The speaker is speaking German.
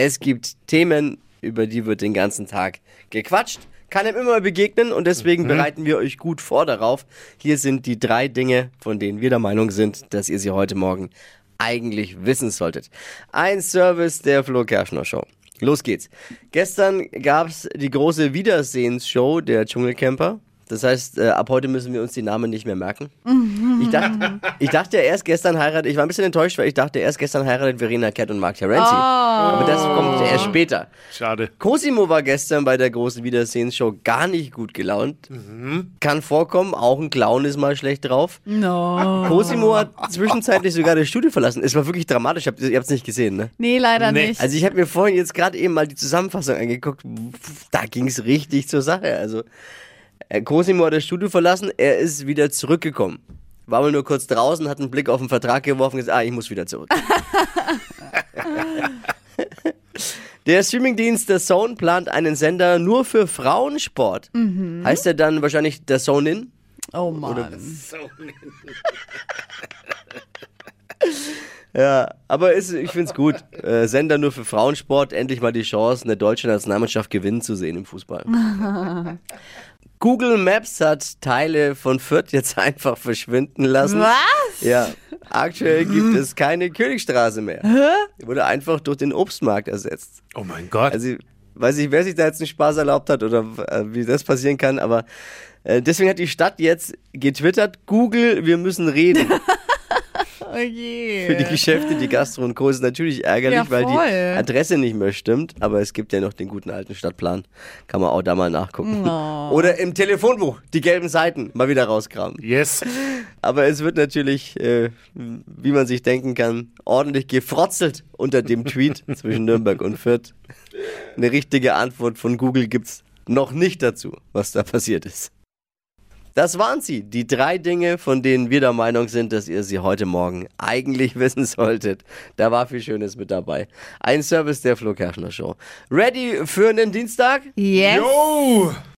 Es gibt Themen, über die wird den ganzen Tag gequatscht. Kann ihm immer begegnen und deswegen bereiten wir euch gut vor darauf. Hier sind die drei Dinge, von denen wir der Meinung sind, dass ihr sie heute Morgen eigentlich wissen solltet. Ein Service der Flo Kerschner Show. Los geht's. Gestern gab's die große Wiedersehensshow der Dschungelcamper. Das heißt, äh, ab heute müssen wir uns die Namen nicht mehr merken. Ich dachte, ich dachte erst gestern heiratet, ich war ein bisschen enttäuscht, weil ich dachte erst gestern heiratet Verena Kett und Mark Terenzi. Aber das kommt erst später. Schade. Cosimo war gestern bei der großen Wiedersehensshow gar nicht gut gelaunt. Kann vorkommen, auch ein Clown ist mal schlecht drauf. No. Cosimo hat zwischenzeitlich sogar das Studio verlassen. Es war wirklich dramatisch, ihr habt es nicht gesehen, ne? Nee, leider Nee. nicht. Also ich habe mir vorhin jetzt gerade eben mal die Zusammenfassung angeguckt. Da ging es richtig zur Sache. Also Cosimo hat das Studio verlassen, er ist wieder zurückgekommen. War wohl nur kurz draußen, hat einen Blick auf den Vertrag geworfen und gesagt, ah, ich muss wieder zurück. Der Streamingdienst The Zone plant einen Sender nur für Frauensport. Heißt er dann wahrscheinlich The Zone In? oh Mann. Ja, aber ist, ich find's gut. Äh, Sender nur für Frauensport, endlich mal die Chance, eine deutsche Nationalmannschaft gewinnen zu sehen im Fußball. Google Maps hat Teile von Fürth jetzt einfach verschwinden lassen. Was? Ja, aktuell gibt es keine Königstraße mehr. Die wurde einfach durch den Obstmarkt ersetzt. Oh mein Gott. Also, weiß ich, wer sich da jetzt einen Spaß erlaubt hat oder äh, wie das passieren kann, aber äh, deswegen hat die Stadt jetzt getwittert, Google, wir müssen reden. Oh je. Für die Geschäfte, die Gastro und Co. ist natürlich ärgerlich, Ja, weil die. Adresse nicht mehr stimmt. Aber es gibt ja noch den guten alten Stadtplan. Kann man auch da mal nachgucken. Oh. Oder im Telefonbuch die gelben Seiten mal wieder rauskramen. yes. Aber es wird natürlich, äh, wie man sich denken kann, ordentlich gefrotzelt unter dem Tweet zwischen Nürnberg und Fürth. Eine richtige Antwort von Google gibt's noch nicht dazu, was da passiert ist. Das waren sie, die drei Dinge, von denen wir der Meinung sind, dass ihr sie heute Morgen eigentlich wissen solltet. Da war viel Schönes mit dabei. Ein Service der Flo Kerschner Show. Ready für einen Dienstag? Yes. Oh.